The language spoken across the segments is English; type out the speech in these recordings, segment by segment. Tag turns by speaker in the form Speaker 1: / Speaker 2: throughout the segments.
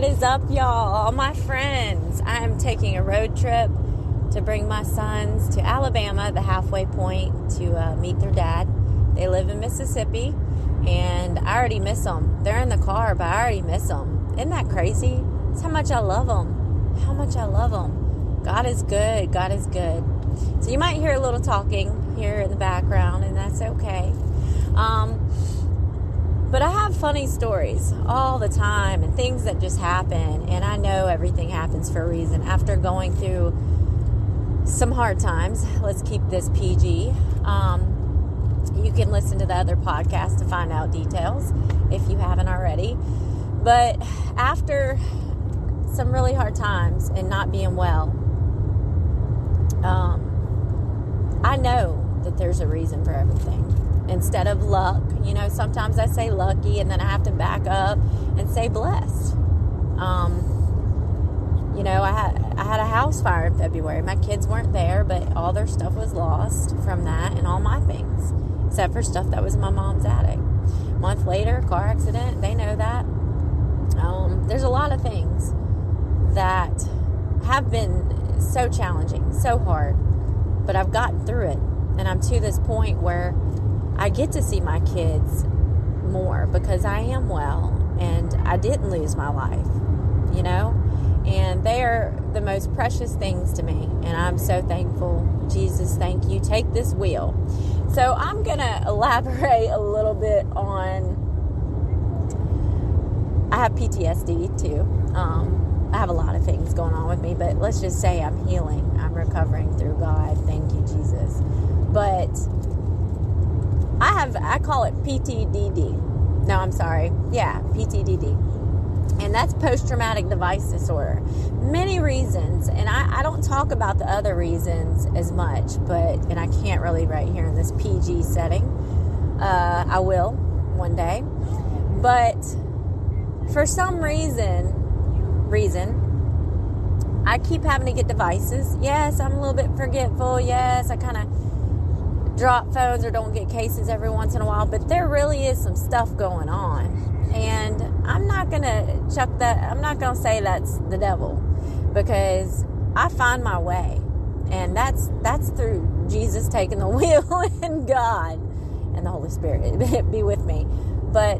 Speaker 1: What is up, y'all? All my friends. I am taking a road trip to bring my sons to Alabama, the halfway point, to uh, meet their dad. They live in Mississippi, and I already miss them. They're in the car, but I already miss them. Isn't that crazy? It's how much I love them. How much I love them. God is good. God is good. So you might hear a little talking here in the background, and that's okay. Um, but I have funny stories all the time and things that just happen. And I know everything happens for a reason. After going through some hard times, let's keep this PG. Um, you can listen to the other podcast to find out details if you haven't already. But after some really hard times and not being well, um, I know that there's a reason for everything instead of luck. You know, sometimes I say lucky and then I have to back up and say blessed. Um, you know, I had I had a house fire in February. My kids weren't there, but all their stuff was lost from that and all my things, except for stuff that was in my mom's attic. Month later, car accident. They know that. Um, there's a lot of things that have been so challenging, so hard, but I've gotten through it, and I'm to this point where I get to see my kids more because I am well and I didn't lose my life, you know? And they are the most precious things to me. And I'm so thankful. Jesus, thank you. Take this wheel. So I'm going to elaborate a little bit on. I have PTSD too. Um, I have a lot of things going on with me, but let's just say I'm healing. I'm recovering through God. Thank you, Jesus. But I have, I call it PTDD. No, I'm sorry. Yeah, PTDD. And that's post traumatic device disorder. Many reasons, and I, I don't talk about the other reasons as much, but, and I can't really right here in this PG setting. Uh, I will one day. But for some reason, reason, I keep having to get devices. Yes, I'm a little bit forgetful. Yes, I kind of drop phones or don't get cases every once in a while, but there really is some stuff going on. And I'm not going to chuck that, I'm not going to say that's the devil because I find my way. And that's that's through Jesus taking the wheel and God and the Holy Spirit be with me. But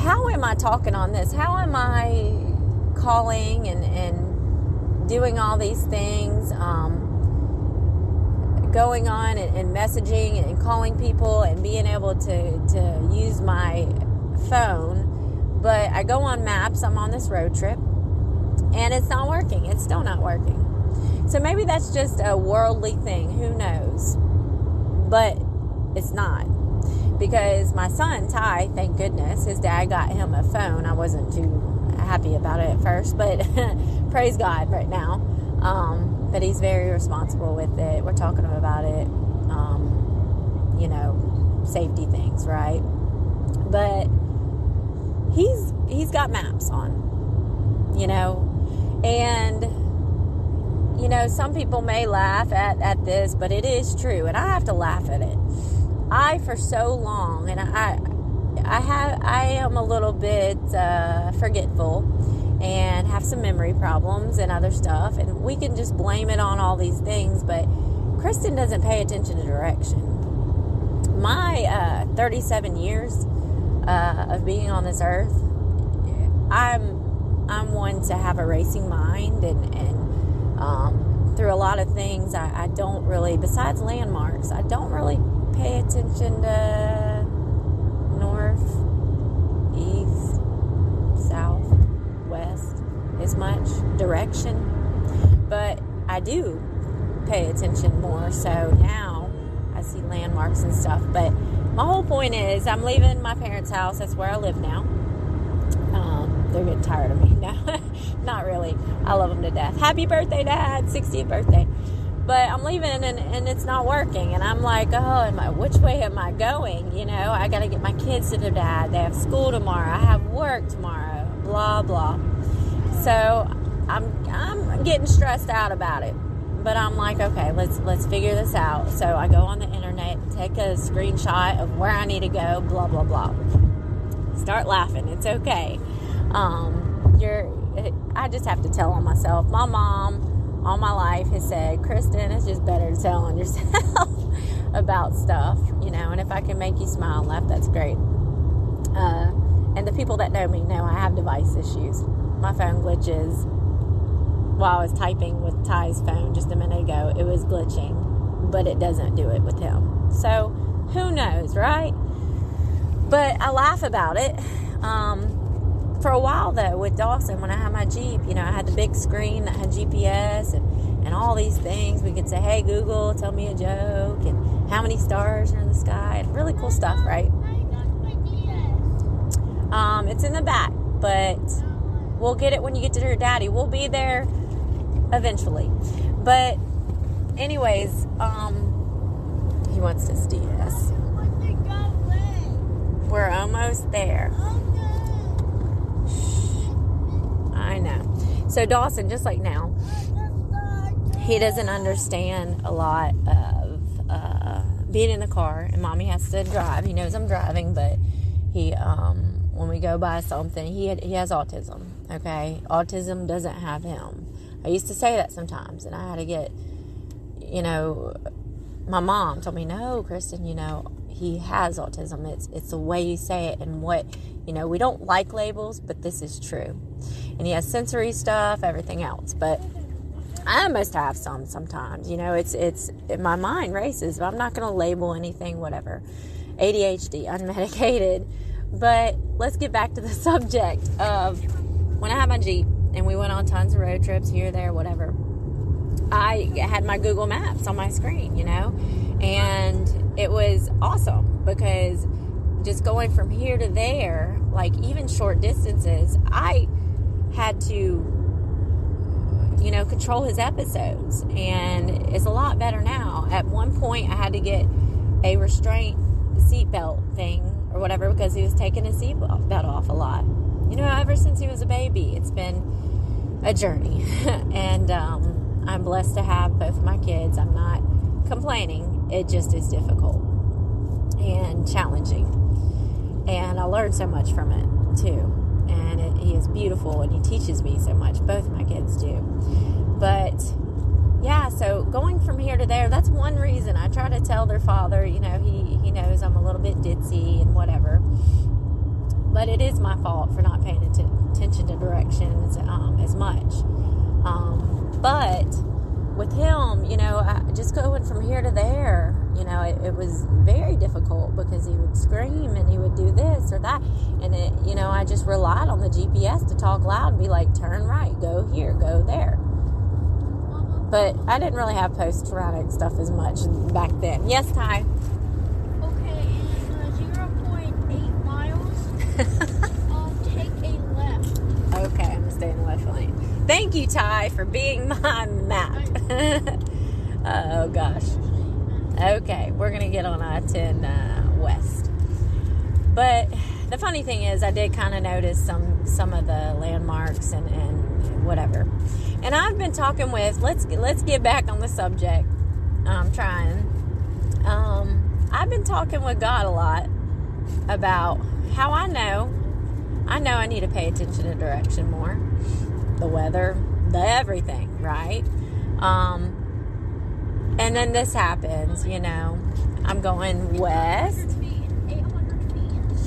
Speaker 1: how am I talking on this? How am I calling and, and doing all these things? Um, going on and, and messaging and calling people and being able to, to use my phone. But I go on maps, I'm on this road trip, and it's not working. It's still not working. So maybe that's just a worldly thing. Who knows? But it's not. Because my son, Ty, thank goodness, his dad got him a phone. I wasn't too happy about it at first, but praise God right now. Um, but he's very responsible with it. We're talking about it, um, you know, safety things, right? But he's he's got maps on, you know, and you know, some people may laugh at, at this, but it is true, and I have to laugh at it. I, for so long, and I, I have, I am a little bit uh, forgetful and have some memory problems and other stuff. And we can just blame it on all these things, but Kristen doesn't pay attention to direction. My uh, 37 years uh, of being on this earth, I'm I'm one to have a racing mind, and and um, through a lot of things, I, I don't really, besides landmarks, I don't really pay attention to as much direction, but I do pay attention more. So now I see landmarks and stuff. But my whole point is, I'm leaving my parents' house. That's where I live now. Um, they're getting tired of me now. Not really. I love them to death. Happy birthday, Dad! 60th birthday. But I'm leaving and, and it's not working. And I'm like, oh, am I, which way am I going? You know, I got to get my kids to their dad. They have school tomorrow. I have work tomorrow blah blah. So I'm I'm getting stressed out about it. But I'm like, okay, let's let's figure this out. So I go on the internet, take a screenshot of where I need to go, blah blah blah. Start laughing. It's okay. Um, you're. I just have to tell on myself. My mom, all my life, has said, Kristen, it's just better to tell on yourself about stuff, you know. And if I can make you smile and laugh, that's great. Uh, and the people that know me know I have device issues. My phone glitches. While I was typing with Ty's phone just a minute ago, it was glitching, but it doesn't do it with him. So who knows, right? But I laugh about it. Um, for a while though, with Dawson, when I had my Jeep, you know, I had the big screen that had GPS and, and all these things. We could say, hey, Google, tell me a joke, and how many stars are in the sky, and really cool stuff, right? Um, it's in the back, but we'll get it when you get to your daddy. We'll be there eventually. But, anyways, um, he wants to see us. We're almost there. I know. So, Dawson, just like now, he doesn't understand a lot of uh, being in the car, and mommy has to drive. He knows I'm driving, but he, um, when we go by something, he had, he has autism. Okay, autism doesn't have him. I used to say that sometimes, and I had to get, you know, my mom told me, no, Kristen, you know, he has autism. It's it's the way you say it and what you know. We don't like labels, but this is true. And he has sensory stuff, everything else. But I must have some sometimes. You know, it's it's my mind races, but I'm not going to label anything. Whatever. ADHD, unmedicated. But let's get back to the subject of when I had my Jeep and we went on tons of road trips here, there, whatever. I had my Google Maps on my screen, you know, and it was awesome because just going from here to there, like even short distances, I had to, you know, control his episodes, and it's a lot better now. At one point, I had to get a restraint seatbelt thing or whatever because he was taking his seatbelt off a lot. You know, ever since he was a baby, it's been a journey, and um, I'm blessed to have both my kids. I'm not complaining. It just is difficult and challenging. And I learned so much from it too. And it, he is beautiful and he teaches me so much. Both my kids do. But yeah, so going from here to there, that's one reason I try to tell their father, you know, he, he knows I'm a little bit ditzy and whatever. But it is my fault for not paying attention to directions um, as much. Um, but with him, you know, I, just going from here to there, you know, it, it, was very difficult because he would scream and he would do this or that. And it, you know, I just relied on the GPS to talk loud and be like, turn right, go here, go there. But I didn't really have post traumatic stuff as much back then. Yes, Ty?
Speaker 2: Okay, in uh, 0.8 miles, I'll take a left.
Speaker 1: Okay, I'm to stay in the left lane. Thank you, Ty, for being my map. oh, gosh. Okay, we're going to get on I 10 uh, West. But the funny thing is, I did kind of notice some some of the landmarks and, and whatever. And I've been talking with let's let's get back on the subject. I'm trying. Um, I've been talking with God a lot about how I know I know I need to pay attention to direction more, the weather, the everything, right? Um, and then this happens, you know. I'm going west.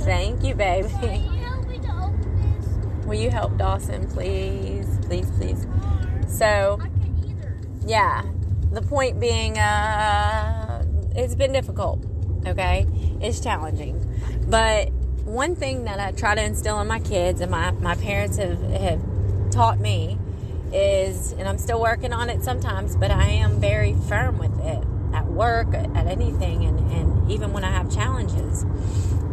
Speaker 1: Thank you, baby. Will you help Dawson, please? Please, please. So, yeah, the point being, uh, it's been difficult, okay? It's challenging. But one thing that I try to instill in my kids and my, my parents have, have taught me is, and I'm still working on it sometimes, but I am very firm with it at work, at anything, and, and even when I have challenges.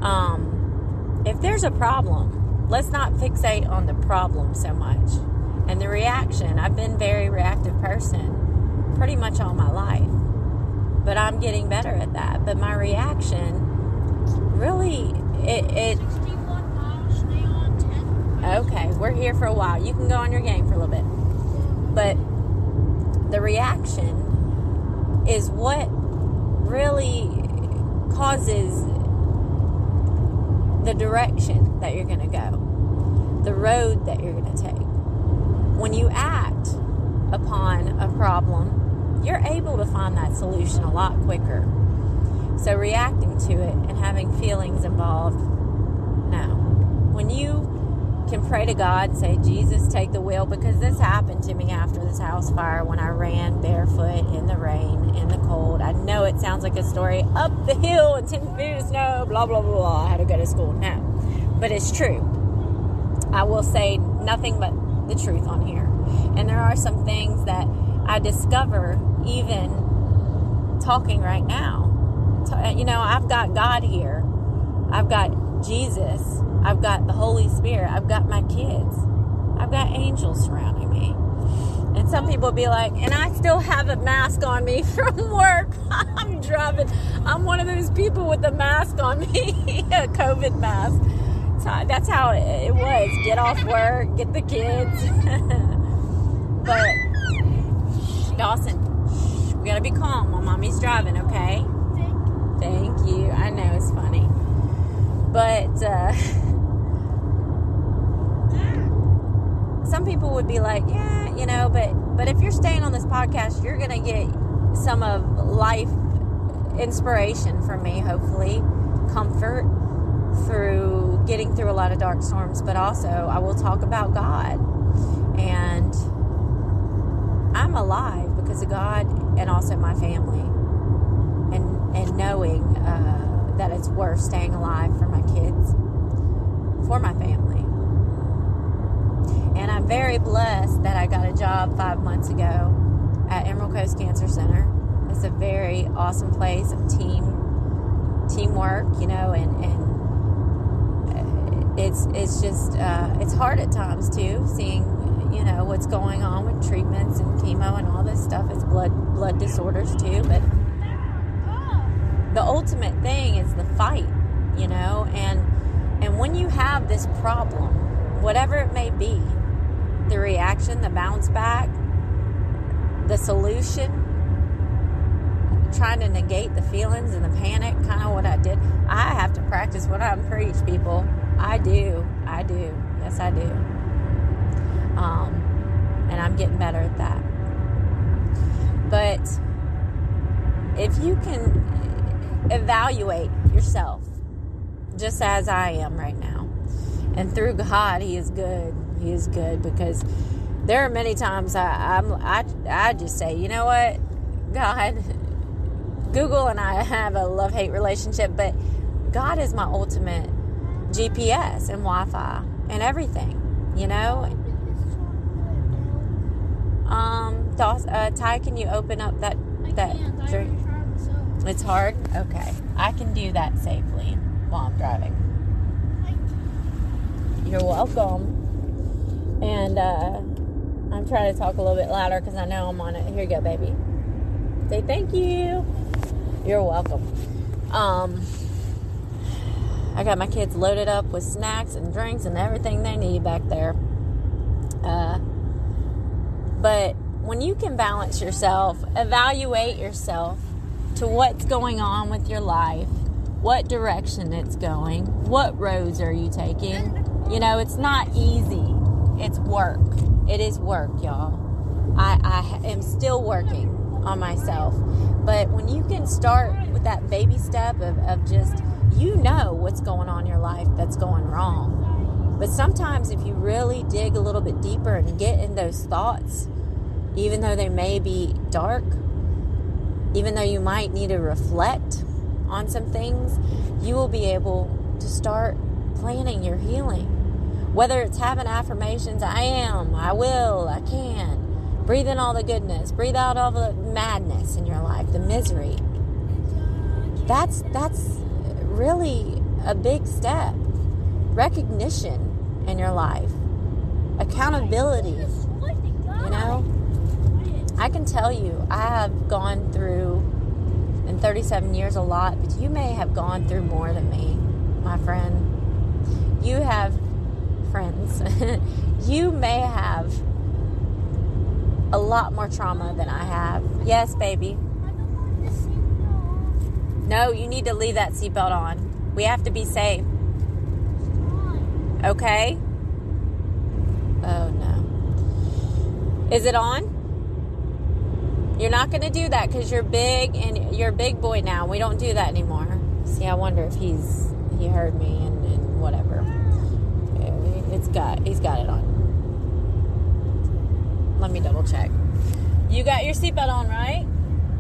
Speaker 1: Um, if there's a problem, let's not fixate on the problem so much and the reaction. I've been very reactive person pretty much all my life, but I'm getting better at that. But my reaction really, it, it Okay, we're here for a while. You can go on your game for a little bit. But the reaction is what really causes the direction that you're going to go, the road that you're going to take. When you act upon a problem, you're able to find that solution a lot quicker. So, reacting to it and having feelings involved, no. When you can pray to God, and say, Jesus, take the wheel, because this happened to me after this house fire when I ran barefoot in the rain, in the cold. I know it sounds like a story up the hill and 10 feet of snow, blah, blah, blah, blah. I had to go to school. No. But it's true. I will say nothing but the truth on here. And there are some things that I discover even talking right now. You know, I've got God here, I've got Jesus I've got the Holy Spirit. I've got my kids. I've got angels surrounding me. And some people be like, and I still have a mask on me from work. I'm driving. I'm one of those people with a mask on me, a COVID mask. So that's how it was. Get off work, get the kids. but Dawson, we gotta be calm while mommy's driving, okay? You. I know it's funny. But uh some people would be like, yeah, you know, but but if you're staying on this podcast, you're gonna get some of life inspiration from me, hopefully, comfort through getting through a lot of dark storms, but also I will talk about God. And I'm alive because of God and also my family. And and knowing uh, that it's worth staying alive for my kids, for my family. And I'm very blessed that I got a job five months ago at Emerald Coast Cancer Center. It's a very awesome place of team teamwork, you know, and and it's it's just uh, it's hard at times too, seeing you know what's going on with treatments and chemo and all this stuff. It's blood blood disorders too, but the ultimate thing is the fight, you know, and and when you have this problem, whatever it may be, the reaction, the bounce back, the solution, trying to negate the feelings and the panic, kind of what I did. I have to practice what I preach, people. I do. I do. Yes, I do. Um, and I'm getting better at that. But if you can evaluate yourself just as I am right now, and through God, He is good he is good because there are many times I, I'm I I just say, you know what, God, Google and I have a love hate relationship, but God is my ultimate GPS and Wi-Fi and everything, you know. Um, Dos, uh, Ty, can you open up that that drink? It's hard. Okay, I can do that safely while I'm driving. You're welcome. And uh, I'm trying to talk a little bit louder because I know I'm on it. Here you go, baby. Say thank you. You're welcome. Um, I got my kids loaded up with snacks and drinks and everything they need back there. Uh, but when you can balance yourself, evaluate yourself to what's going on with your life, what direction it's going, what roads are you taking. You know, it's not easy it's work. It is work, y'all. I, I am still working on myself. But when you can start with that baby step of, of just, you know what's going on in your life that's going wrong. But sometimes if you really dig a little bit deeper and get in those thoughts, even though they may be dark, even though you might need to reflect on some things, you will be able to start planning your healing. Whether it's having affirmations, I am, I will, I can. Breathe in all the goodness, breathe out all the madness in your life, the misery. That's that's really a big step. Recognition in your life. Accountability. You know? I can tell you, I have gone through in 37 years a lot, but you may have gone through more than me, my friend. You have friends, you may have a lot more trauma than I have. Yes, baby. No, you need to leave that seatbelt on. We have to be safe. Okay? Oh no. Is it on? You're not going to do that because you're big and you're a big boy now. We don't do that anymore. See, I wonder if he's he heard me and, and whatever. Uh, it's got he's got it on. Let me double check. You got your seatbelt on, right?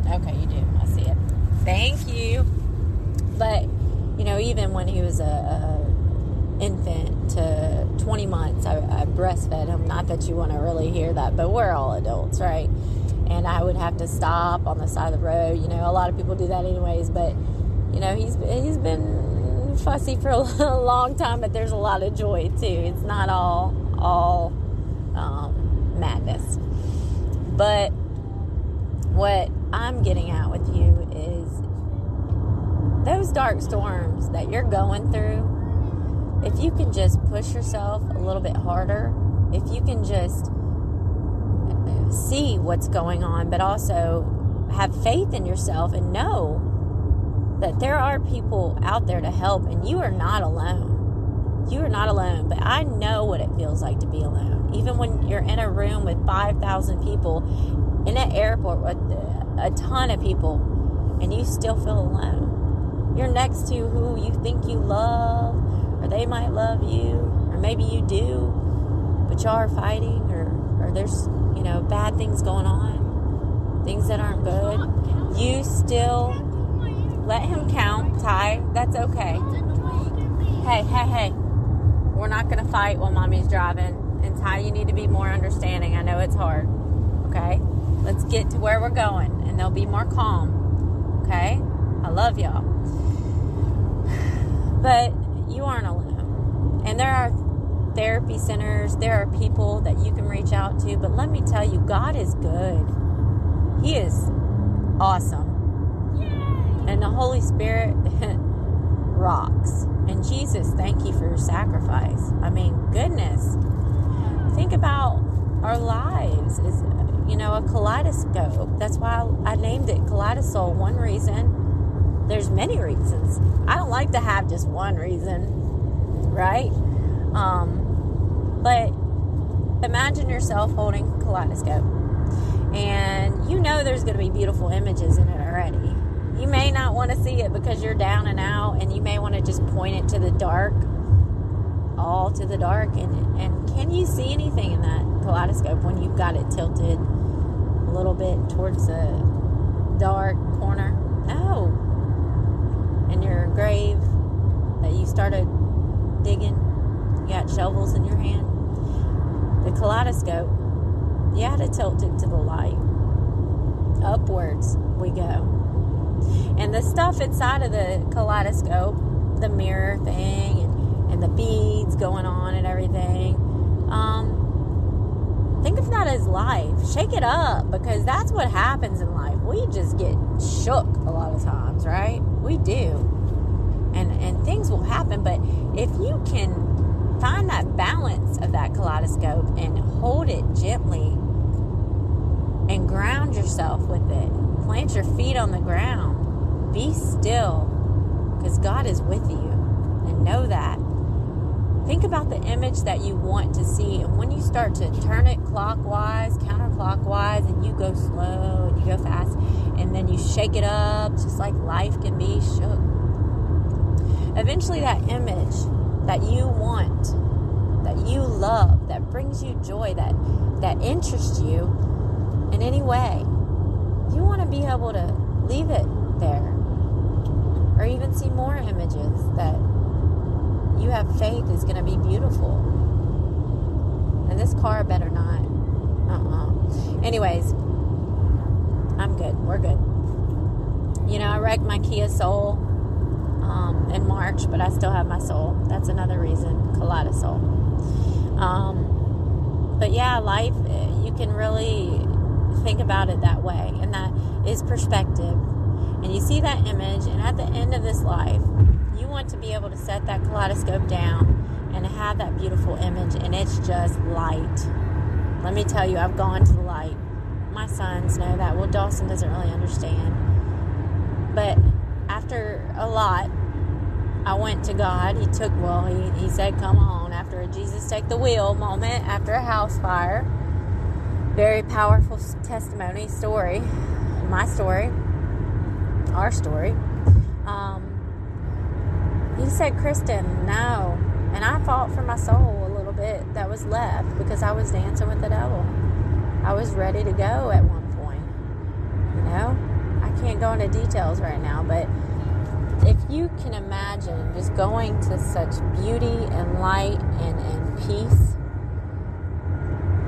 Speaker 1: Okay, you do. I see it. Thank you. But you know, even when he was a, a infant to 20 months, I, I breastfed him. Not that you want to really hear that, but we're all adults, right? And I would have to stop on the side of the road. You know, a lot of people do that anyways, but you know, he's he's been fussy for a long time, but there's a lot of joy too. It's not all all um, madness. But what I'm getting at with you is those dark storms that you're going through. If you can just push yourself a little bit harder, if you can just see what's going on, but also have faith in yourself and know that there are people out there to help and you are not alone. You are not alone, but I know what it feels like to be alone. Even when you're in a room with 5,000 people in an airport with a ton of people and you still feel alone. You're next to who you think you love, or they might love you, or maybe you do, but y'all are fighting, or, or there's, you know, bad things going on, things that aren't good. You still let him count, Ty. That's okay. Hey, hey, hey. We're not going to fight while mommy's driving. And Ty, you need to be more understanding. I know it's hard. Okay? Let's get to where we're going and they'll be more calm. Okay? I love y'all. But you aren't alone. And there are therapy centers, there are people that you can reach out to. But let me tell you, God is good. He is awesome. And the Holy Spirit rocks. And Jesus, thank you for your sacrifice. I mean, goodness. Think about our lives is you know a kaleidoscope. That's why I, named it Kaleidosol. One reason. There's many reasons. I don't like to have just one reason, right? Um, but imagine yourself holding a kaleidoscope, and you know there's going to be beautiful images in it already you may not want to see it because you're down and out, and you may want to just point it to the dark, all to the dark. And, and can you see anything in that kaleidoscope when you've got it tilted a little bit towards the dark corner? No. In your grave that you started digging, got shovels in your hand. The kaleidoscope, you had to tilt it to the light. Upwards we go. And the stuff inside of the kaleidoscope, the mirror thing, and, and the beads going on and everything, um, think of that as life. Shake it up because that's what happens in life. We just get shook a lot of times, right? We do. And, and things will happen, but if you can find that balance of that kaleidoscope and hold it gently and ground yourself with it, plant your feet on the ground be still because God is with you and know that. Think about the image that you want to see, and when you start to turn it clockwise, counterclockwise, and you go slow and you go fast, and then you shake it up just like life can be shook. Eventually, that image that you want, that you love, that brings you joy, that that interests you in any way, you want to be able to leave it there or even see more images that you have faith is going to be beautiful. And this car better not. Uh-uh. Anyways, I'm good. We're good. You know, I wrecked my Kia Soul um, in March, but I still have my soul. That's another reason. Kaleidosol. Um, but yeah, life, you can really think about it that way. And that is perspective and you see that image, and at the end of this life, you want to be able to set that kaleidoscope down and have that beautiful image, and it's just light. Let me tell you, I've gone to the light. My sons know that. Well, Dawson doesn't really understand. But after a lot, I went to God. He took, well, he, he said, come on, after a Jesus take the wheel moment, after a house fire. Very powerful testimony, story. My story, our story. Um, he said, Kristen, no. And I fought for my soul a little bit that was left because I was dancing with the devil. I was ready to go at one point. You know? I can't go into details right now, but you can imagine just going to such beauty and light and, and peace,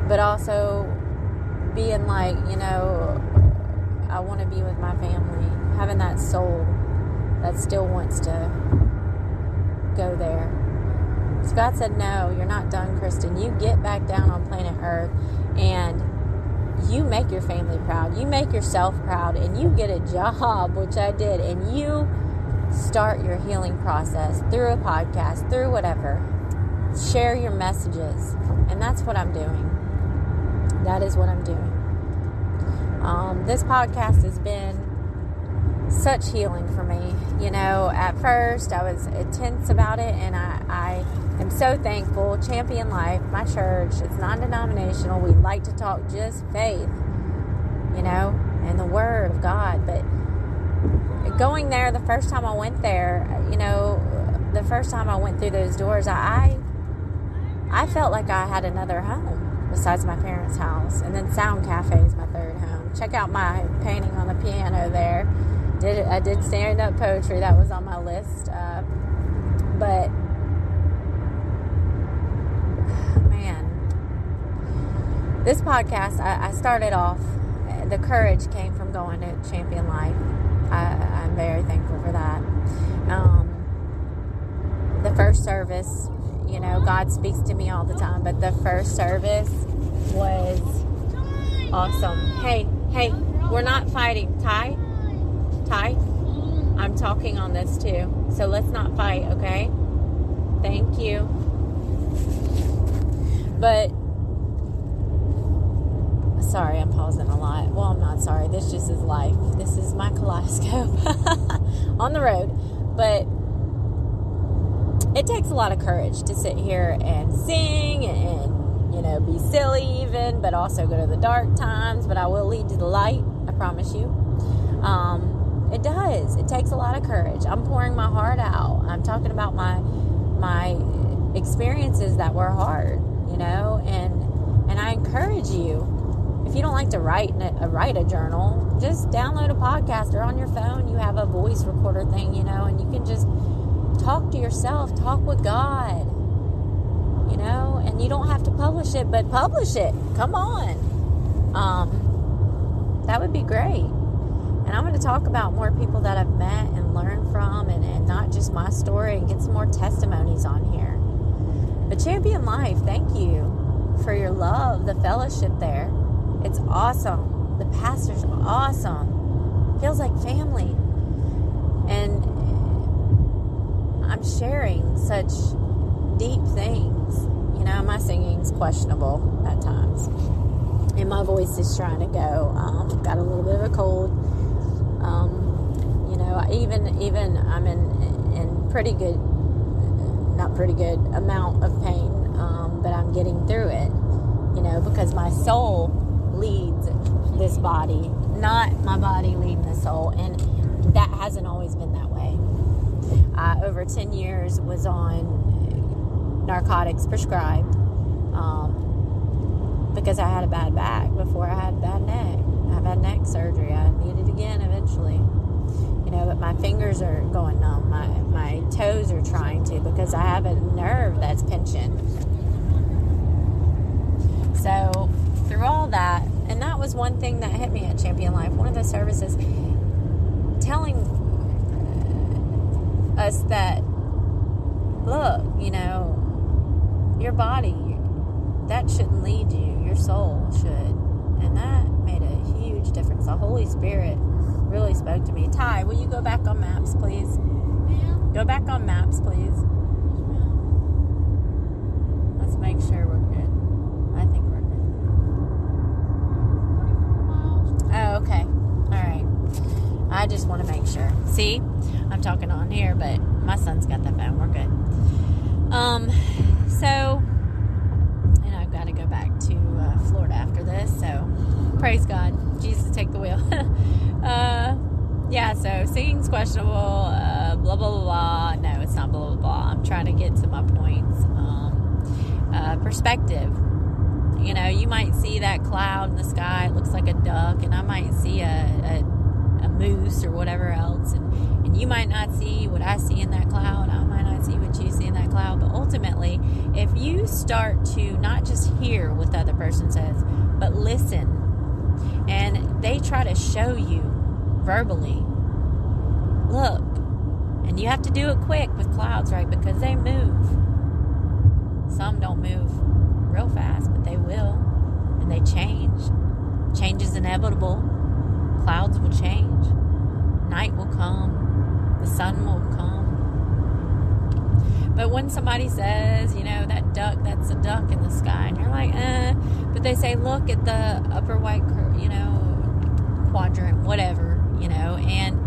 Speaker 1: but also being like, you know, I want to be with my family, having that soul that still wants to go there. So God said, No, you're not done, Kristen. You get back down on planet Earth and you make your family proud. You make yourself proud and you get a job, which I did, and you start your healing process through a podcast, through whatever. Share your messages. And that's what I'm doing. That is what I'm doing. Um, this podcast has been such healing for me. You know, at first I was tense about it, and I, I am so thankful. Champion Life, my church, it's non denominational. We like to talk just faith, you know, and the Word of God. But going there the first time I went there, you know, the first time I went through those doors, I I felt like I had another home besides my parents' house. And then Sound Cafe is my third home. Check out my painting on the piano there. Did I did stand up poetry that was on my list, uh, but man, this podcast I, I started off. The courage came from going to Champion Life I, very thankful for that. Um, the first service, you know, God speaks to me all the time, but the first service was awesome. Hey, hey, we're not fighting. Ty? Ty? I'm talking on this too. So let's not fight, okay? Thank you. But sorry, I'm pausing a lot. Well, I'm not sorry. This just is life. This is my kaleidoscope on the road. But it takes a lot of courage to sit here and sing and, you know, be silly even, but also go to the dark times. But I will lead to the light, I promise you. Um, it does. It takes a lot of courage. I'm pouring my heart out. I'm talking about my my experiences that were hard, you know, and and I encourage you if you don't like to write a, write a journal, just download a podcast or on your phone you have a voice recorder thing, you know, and you can just talk to yourself, talk with God, you know, and you don't have to publish it, but publish it. Come on. Um, that would be great. And I'm going to talk about more people that I've met and learned from, and, and not just my story, and get some more testimonies on here. But Champion Life, thank you for your love, the fellowship there. It's awesome. The pastor's awesome. Feels like family. And I'm sharing such deep things. You know, my singing's questionable at times. And my voice is trying to go. Um, got a little bit of a cold. Um, you know, even even I'm in in pretty good, not pretty good amount of pain, um, but I'm getting through it. You know, because my soul this body, not my body leading the soul. And that hasn't always been that way. I, over 10 years, was on narcotics prescribed um, because I had a bad back before I had a bad neck. I've had neck surgery. I need it again eventually. You know, but my fingers are going numb. My, my toes are trying to because I have a nerve that's pinching. So through all that, and that was one thing that hit me at Champion Life. One of the services telling uh, us that, look, you know, your body, that shouldn't lead you, your soul should. And that made a huge difference. The Holy Spirit really spoke to me. Ty, will you go back on maps, please? Yeah. Go back on maps, please. Let's make sure we're Oh, okay. All right. I just want to make sure. See, I'm talking on here, but my son's got the phone. We're good. Um, so, and I've got to go back to uh, Florida after this. So, praise God, Jesus, take the wheel. uh, yeah. So singing's questionable. Uh, blah blah blah blah. No, it's not blah blah blah. I'm trying to get to my points. Um, uh, perspective. You know, you might see that cloud in the sky. It looks like a duck, and I might see a, a, a moose or whatever else, and, and you might not see what I see in that cloud. I might not see what you see in that cloud. But ultimately, if you start to not just hear what the other person says, but listen, and they try to show you verbally, look, and you have to do it quick with clouds, right? Because they move. Some don't move real fast, but they will. And they change. Change is inevitable. Clouds will change. Night will come. The sun will come. But when somebody says, you know, that duck, that's a duck in the sky, and you're like, eh, but they say, look at the upper white, you know, quadrant, whatever, you know, and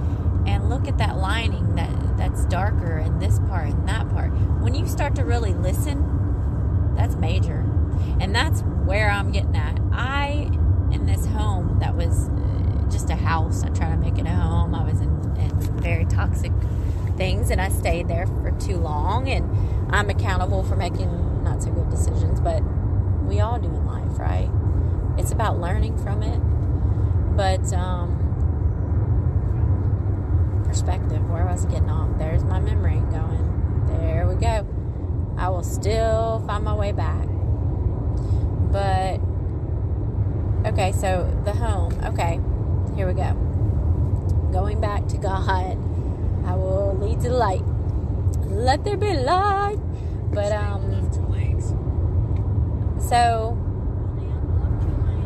Speaker 1: and look at that lining that that's darker in this part and that part. When you start to really listen, that's major. And that's where I'm getting at. I, in this home that was uh, just a house, I try to make it a home. I was in, in very toxic things and I stayed there for too long. And I'm accountable for making not so good decisions, but we all do in life, right? It's about learning from it. But, um, perspective, where was I getting off, there's my memory going. There we go. I will still find my way back. But okay, so the home. Okay, here we go. Going back to God, I will lead to the light. Let there be light. But um, so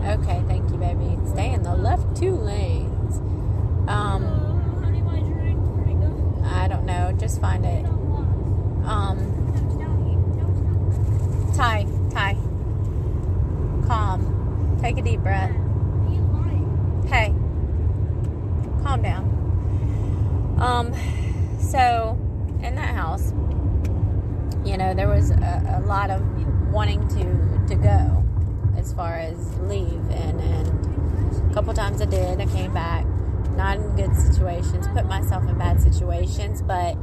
Speaker 1: okay, thank you, baby. Stay in the left two lanes. Um, I don't know. Just find it. Um, Ty. Take a deep breath. Hey, calm down. Um, so in that house, you know, there was a, a lot of wanting to to go as far as leave, and and a couple times I did. I came back, not in good situations, put myself in bad situations, but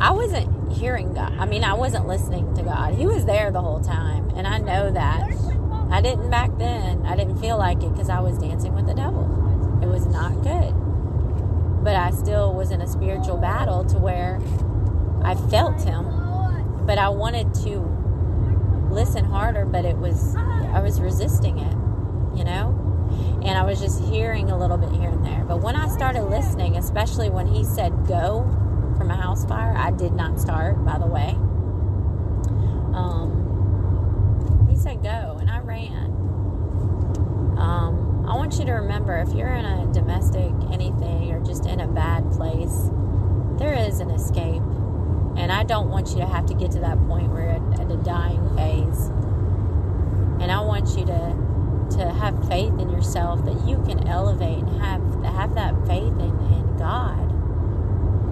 Speaker 1: I wasn't hearing God. I mean, I wasn't listening to God. He was there the whole time, and I know that. I didn't back then. I didn't feel like it because I was dancing with the devil. It was not good. But I still was in a spiritual battle to where I felt him, but I wanted to listen harder, but it was I was resisting it, you know? And I was just hearing a little bit here and there. But when I started listening, especially when he said go from a house fire, I did not start, by the way. Um, he said go, and I ran. Um, I want you to remember if you're in a domestic anything or just in a bad place, there is an escape. And I don't want you to have to get to that point where at, at a dying phase. And I want you to to have faith in yourself that you can elevate and have have that faith in, in God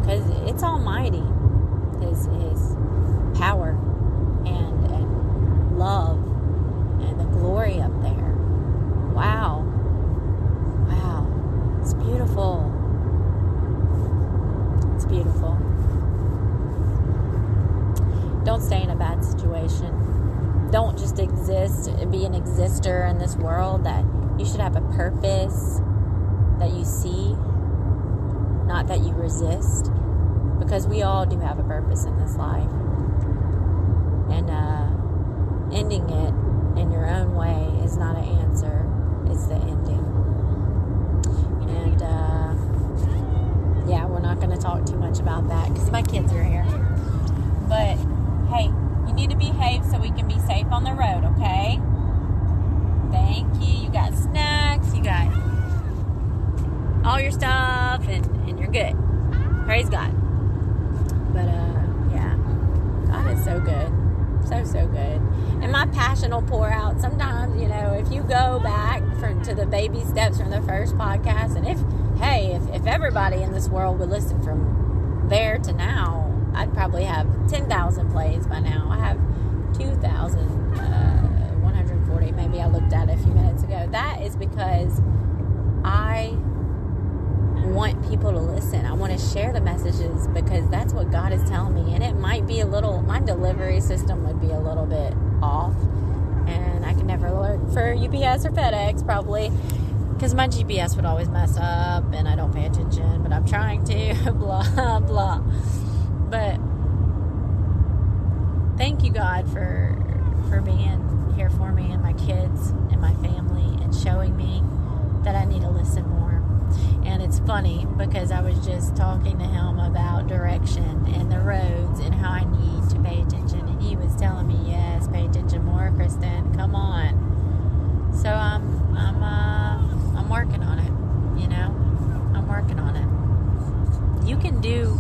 Speaker 1: because it's almighty his his power and, and love and the glory up there wow wow it's beautiful it's beautiful don't stay in a bad situation. Don't just exist be an exister in this world that you should have a purpose that you see not that you resist because we all do have a purpose in this life. And uh, ending it in your own way is not an answer it's the ending. And uh, yeah we're not going to talk too much about that because my kids are here. But hey you need to behave so we can be safe on the road, okay? Thank you. You got snacks, you got all your stuff, and, and you're good. Praise God. But, uh, yeah, God is so good. So, so good. And my passion will pour out. Sometimes, you know, if you go back for, to the baby steps from the first podcast, and if, hey, if, if everybody in this world would listen from there to now, I'd probably have 10,000 plays by now. I have 2,140. Uh, maybe I looked at it a few minutes ago. That is because I want people to listen. I want to share the messages because that's what God is telling me. And it might be a little, my delivery system would be a little bit off. And I can never look for UPS or FedEx probably because my GPS would always mess up and I don't pay attention, but I'm trying to, blah, blah. But thank you, God, for for being here for me and my kids and my family and showing me that I need to listen more. And it's funny because I was just talking to him about direction and the roads and how I need to pay attention. And he was telling me, yes, pay attention more, Kristen. Come on. So I'm, I'm, uh, I'm working on it. You know, I'm working on it. You can do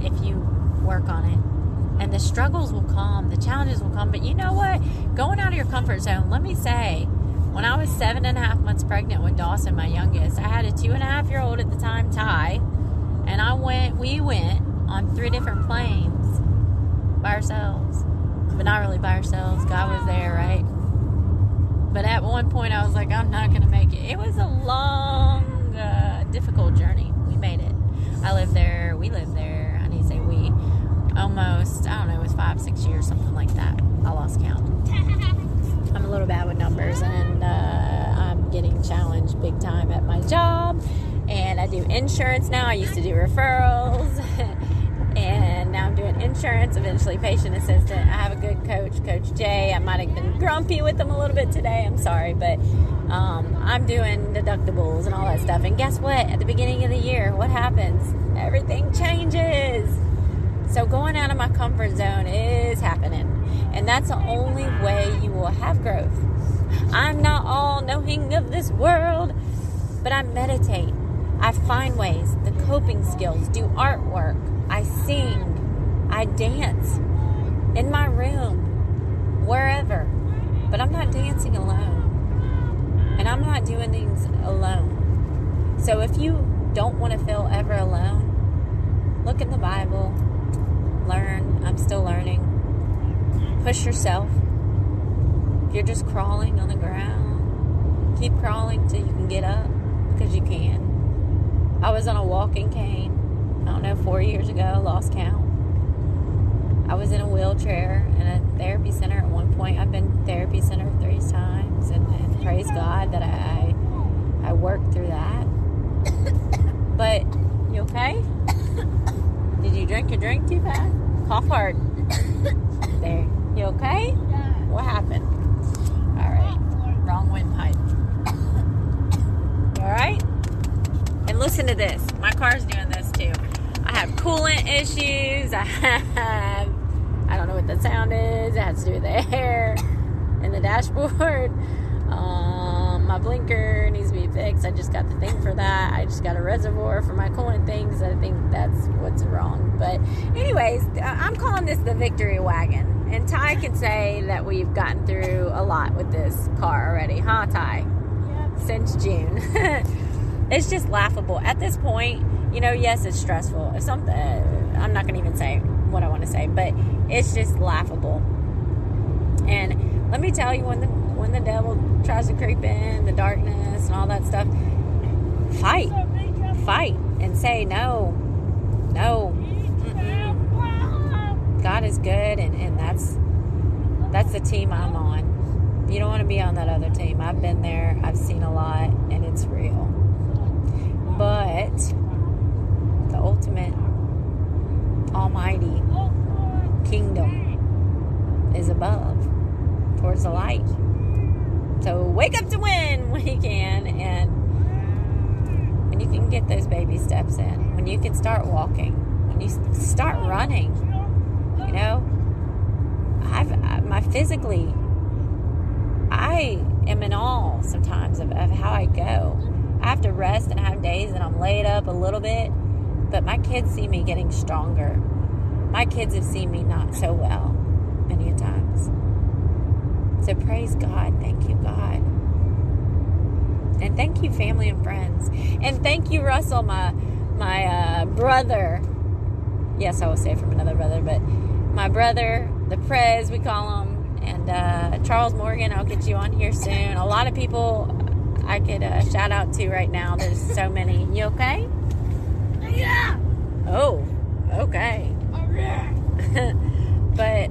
Speaker 1: if you work on it. And the struggles will come, the challenges will come. But you know what? Going out of your comfort zone, let me say, when I was seven and a half months pregnant with Dawson, my youngest, I had a two and a half year old at the time, Ty, and I went, we went on three different planes by ourselves, but not really by ourselves. God was there, right? But at one point, I was like, I'm not going to make it. It was a long, uh, difficult journey. We made it. I lived there, we lived there. I need to say we almost, I don't know, it was five, six years, something like that. I lost count. I'm a little bad with numbers, and uh, I'm getting challenged big time at my job. And I do insurance now. I used to do referrals, and now I'm doing insurance. Eventually, patient assistant. I have a good coach, Coach Jay. I might have been grumpy with him a little bit today. I'm sorry, but um, I'm doing deductibles and all that stuff. And guess what? At the beginning of the year, what happens? Everything changes. So going out of my comfort zone is happening. And that's the only way you will have growth. I'm not all knowing of this world, but I meditate. I find ways, the coping skills, do artwork, I sing, I dance in my room, wherever. But I'm not dancing alone. And I'm not doing things alone. So if you don't want to feel ever alone, look in the Bible, learn. I'm still learning. Push yourself. If you're just crawling on the ground, keep crawling till you can get up because you can. I was on a walking cane, I don't know, four years ago, lost count. I was in a wheelchair in a therapy center at one point. I've been therapy center three times, and, and God that I I worked through that. but you okay? Did you drink your drink too fast? Cough hard. There. You okay? What happened? All right. Wrong windpipe. All right. And listen to this. My car's doing this too. I have coolant issues. I have. I don't know what the sound is. It has to do with the air in the dashboard. My blinker needs to be fixed. I just got the thing for that. I just got a reservoir for my coolant things. I think that's what's wrong. But, anyways, I'm calling this the victory wagon. And Ty can say that we've gotten through a lot with this car already, huh, Ty?
Speaker 2: Yep.
Speaker 1: Since June. it's just laughable. At this point, you know, yes, it's stressful. If something, uh, I'm not going to even say what I want to say, but it's just laughable. And let me tell you, when the when the devil tries to creep in, the darkness and all that stuff, fight, fight, and say no, no. God is good, and, and that's that's the team I'm on. You don't want to be on that other team. I've been there. I've seen a lot, and it's real. But the ultimate almighty kingdom is above towards the light. So wake up to win when you can and when you can get those baby steps in, when you can start walking, when you start running, you know, I've my physically, I am in awe sometimes of, of how I go. I have to rest and I have days that I'm laid up a little bit, but my kids see me getting stronger. My kids have seen me not so well many times. So praise God. Thank you, God. And thank you, family and friends. And thank you, Russell, my my uh, brother. Yes, I will say from another brother, but my brother, the Prez, we call him, and uh, Charles Morgan. I'll get you on here soon. A lot of people I could uh, shout out to right now. There's so many. You okay?
Speaker 2: Yeah.
Speaker 1: Oh, okay. but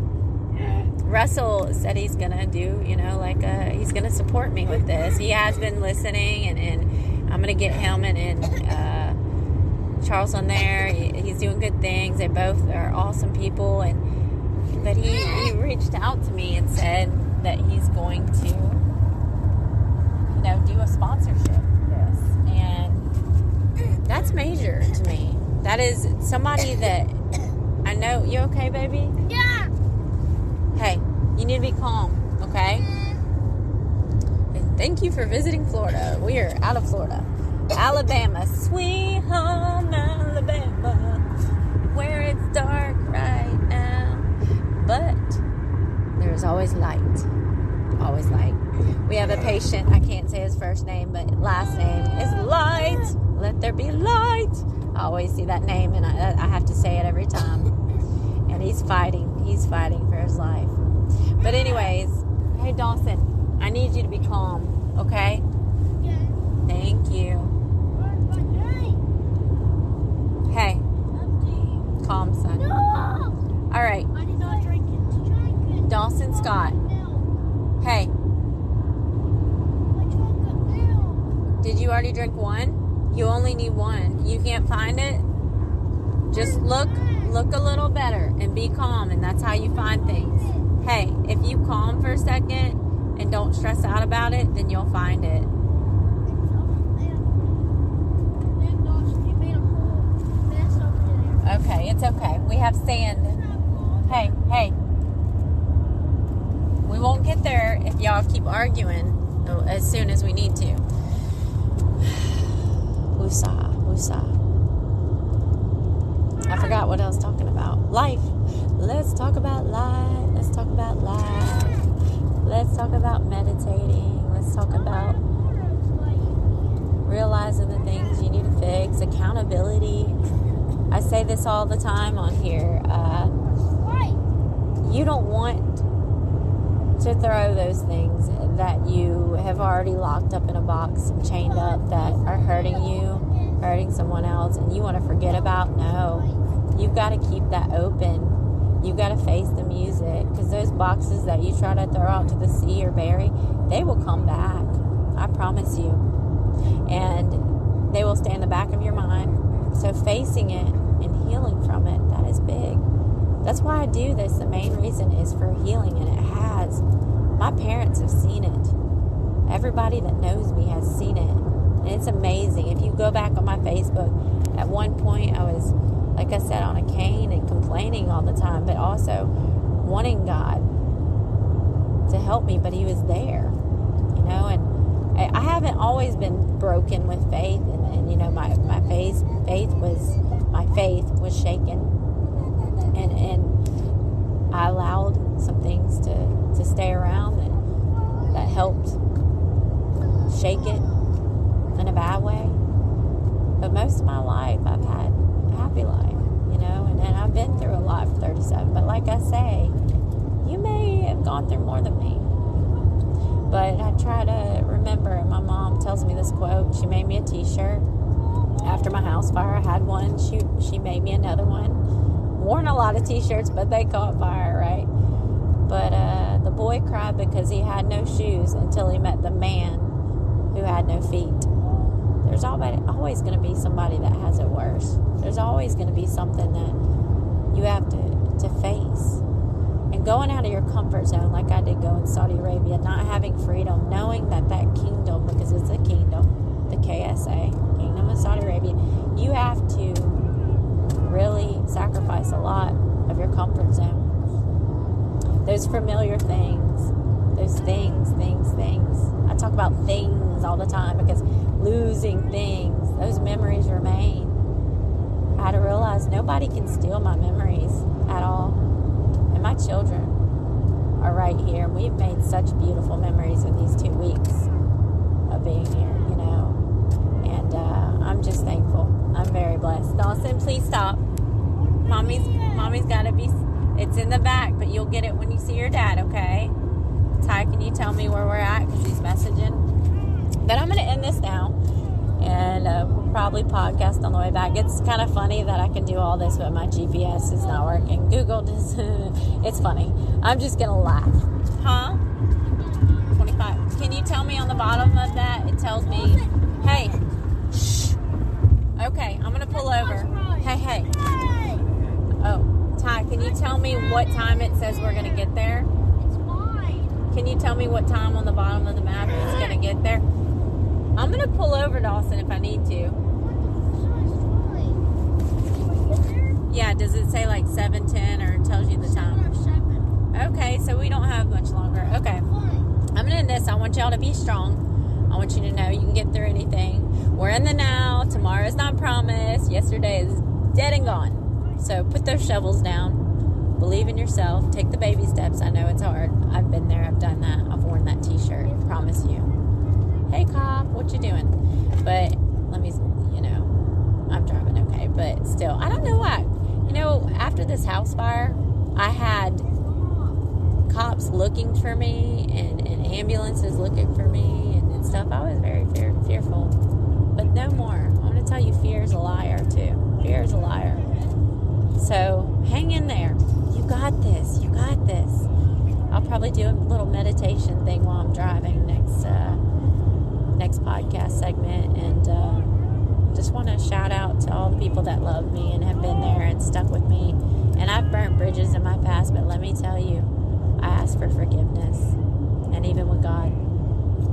Speaker 1: Russell said he's gonna do, you know, like uh, he's gonna support me with this. He has been listening, and, and I'm gonna get him and, and uh, Charles on there. He, he's doing good things. They both are awesome people, and but he, he reached out to me and said that he's going to, you know, do a sponsorship for this, and that's major to me. That is somebody that I know. You okay, baby?
Speaker 2: Yeah.
Speaker 1: Hey, you need to be calm, okay? Mm-hmm. And thank you for visiting Florida. We are out of Florida. Alabama, sweet home Alabama, where it's dark right now. But there's always light. Always light. We have a patient, I can't say his first name, but last name is Light. Let there be light. I always see that name and I, I have to say it every time. And he's fighting. He's fighting for his life. But anyways, hey Dawson, I need you to be calm, okay?
Speaker 2: Yeah.
Speaker 1: Thank you. Hey, calm son.
Speaker 2: No.
Speaker 1: All right,
Speaker 2: I did not drink it. Drink it.
Speaker 1: Dawson Scott. Hey,
Speaker 2: I drank it now.
Speaker 1: did you already drink one? You only need one. You can't find it? Just look look a little better and be calm and that's how you find things. Hey, if you calm for a second and don't stress out about it, then you'll find it. Okay, it's okay. We have sand. Hey, hey. We won't get there if y'all keep arguing uh, as soon as we need to. Woosah, woosah. I forgot what I was talking about. Life. Let's talk about life. Let's talk about life. Let's talk about meditating. Let's talk about realizing the things you need to fix, accountability. I say this all the time on here. Uh, you don't want to throw those things that you have already locked up in a box and chained up that are hurting you, hurting someone else, and you want to forget about. No, you've got to keep that open. You've got to face the music because those boxes that you try to throw out to the sea or bury, they will come back. I promise you. And they will stay in the back of your mind. So facing it healing from it, that is big. That's why I do this. The main reason is for healing, and it has. My parents have seen it. Everybody that knows me has seen it. And it's amazing. If you go back on my Facebook, at one point I was, like I said, on a cane and complaining all the time, but also wanting God to help me, but He was there, you know, and I, haven't always been broken with faith, and, and you know, my, my faith, faith was, my faith was shaken and and I allowed some things to, to stay around that that helped shake it in a bad way. But most of my life I've had a happy life, you know, and, and I've been through a lot for 37. But like I say, you may have gone through more than me. But I try to remember, my mom tells me this quote. She made me a t shirt after my house fire. I had one. She, she made me another one worn a lot of t-shirts, but they caught fire, right? But uh, the boy cried because he had no shoes until he met the man who had no feet. There's always going to be somebody that has it worse. There's always going to be something that you have to, to face. And going out of your comfort zone, like I did go in Saudi Arabia, not having freedom, knowing that that kingdom, because it's a kingdom, the KSA, Saudi Arabia, you have to really sacrifice a lot of your comfort zone. Those familiar things, those things, things, things. I talk about things all the time because losing things, those memories remain. I had to realize nobody can steal my memories at all. And my children are right here. We've made such beautiful memories in these two weeks of being here, you know. And uh, I'm just thankful. I'm very blessed. Dawson, please stop. Mommy's mommy's gotta be it's in the back, but you'll get it when you see your dad, okay? Ty, can you tell me where we're at? Because she's messaging. But I'm gonna end this now. And uh, we'll probably podcast on the way back. It's kind of funny that I can do all this, but my GPS is not working. Google just, it's funny. I'm just gonna laugh. Huh? 25. Can you tell me on the bottom of that? It tells me, hey, shh. Okay, I'm gonna pull over. Hey, hey. Oh, Ty, can you tell me what time it says we're gonna get there? Can you tell me what time on the bottom of the map it's gonna get there? I'm gonna pull over Dawson if I need to. Yeah, does it say like 7:10 or tells you the time? Okay, so we don't have much longer. Okay. I'm gonna end this. I want y'all to be strong. I want you to know you can get through anything. We're in the now. Tomorrow is not promised. Yesterday is dead and gone. So put those shovels down. Believe in yourself. Take the baby steps. I know it's hard. I've been there. I've done that. I've worn that T-shirt. Promise you. Hey cop, what you doing? But let me, you know, I'm driving okay. But still, I don't know why. You know, after this house fire, I had cops looking for me and, and ambulances looking for me and, and stuff. I was very fear, fearful. But no more. I'm going to tell you, fear is a liar, too. Fear is a liar. So hang in there. You got this. You got this. I'll probably do a little meditation thing while I'm driving next uh, next podcast segment. And uh, just want to shout out to all the people that love me and have been there and stuck with me. And I've burnt bridges in my past, but let me tell you, I ask for forgiveness, and even with God.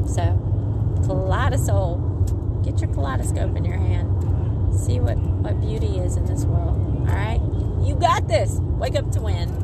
Speaker 1: So, kaleidoscope, get your kaleidoscope in your hand. See what, what beauty is in this world. All right? You got this. Wake up to win.